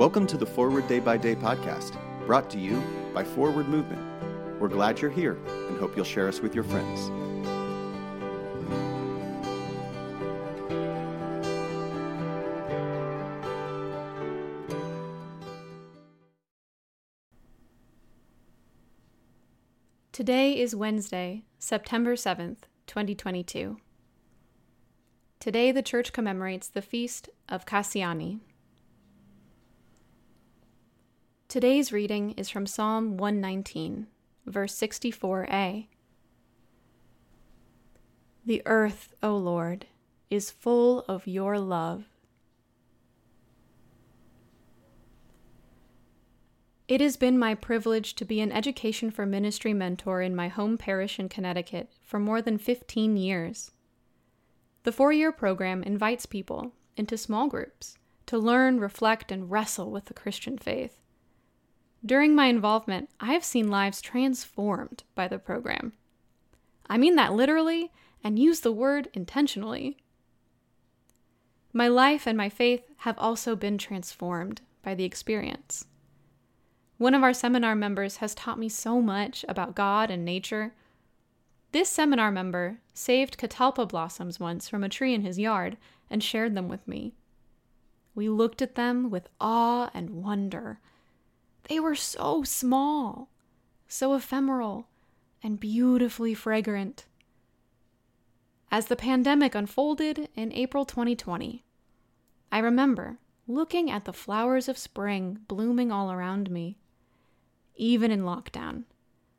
Welcome to the Forward Day by Day podcast, brought to you by Forward Movement. We're glad you're here and hope you'll share us with your friends. Today is Wednesday, September 7th, 2022. Today the church commemorates the feast of Kassiani. Today's reading is from Psalm 119, verse 64a. The earth, O Lord, is full of your love. It has been my privilege to be an Education for Ministry mentor in my home parish in Connecticut for more than 15 years. The four year program invites people into small groups to learn, reflect, and wrestle with the Christian faith. During my involvement, I have seen lives transformed by the program. I mean that literally and use the word intentionally. My life and my faith have also been transformed by the experience. One of our seminar members has taught me so much about God and nature. This seminar member saved catalpa blossoms once from a tree in his yard and shared them with me. We looked at them with awe and wonder they were so small, so ephemeral, and beautifully fragrant. As the pandemic unfolded in April 2020, I remember looking at the flowers of spring blooming all around me. Even in lockdown,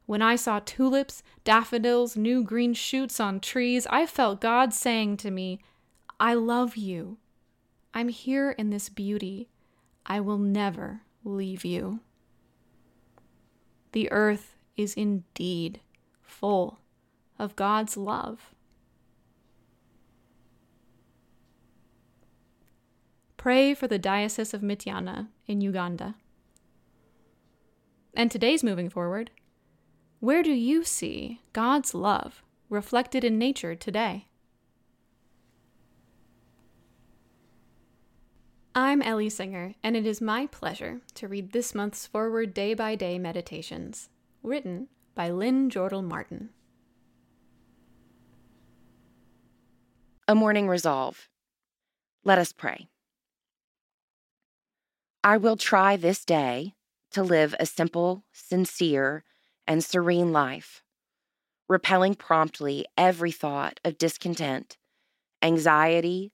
when I saw tulips, daffodils, new green shoots on trees, I felt God saying to me, I love you. I'm here in this beauty. I will never leave you. The earth is indeed full of God's love. Pray for the Diocese of Mityana in Uganda. And today's moving forward. Where do you see God's love reflected in nature today? I'm Ellie Singer, and it is my pleasure to read this month's Forward Day by Day Meditations, written by Lynn Jordal Martin. A morning resolve. Let us pray. I will try this day to live a simple, sincere, and serene life, repelling promptly every thought of discontent, anxiety,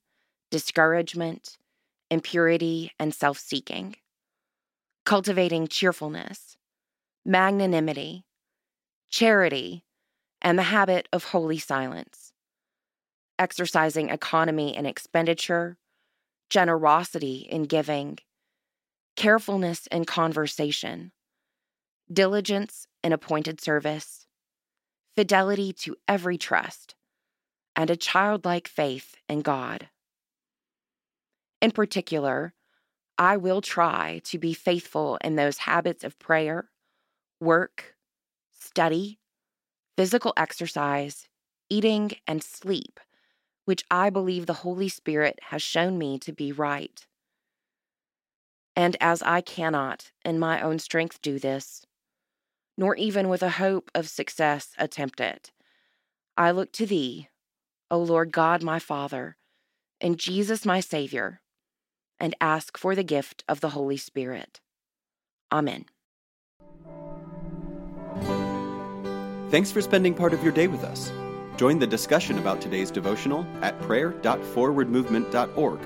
discouragement, impurity, and self seeking, cultivating cheerfulness, magnanimity, charity, and the habit of holy silence, exercising economy in expenditure, generosity in giving, carefulness in conversation, diligence in appointed service, fidelity to every trust, and a childlike faith in God. In particular, I will try to be faithful in those habits of prayer, work, study, physical exercise, eating, and sleep, which I believe the Holy Spirit has shown me to be right. And as I cannot in my own strength do this, nor even with a hope of success attempt it, I look to Thee, O Lord God my Father, and Jesus my Savior and ask for the gift of the Holy Spirit. Amen. Thanks for spending part of your day with us. Join the discussion about today's devotional at prayer.forwardmovement.org,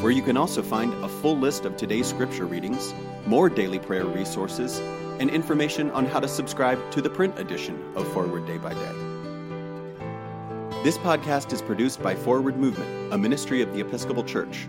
where you can also find a full list of today's scripture readings, more daily prayer resources, and information on how to subscribe to the print edition of Forward Day by Day. This podcast is produced by Forward Movement, a ministry of the Episcopal Church.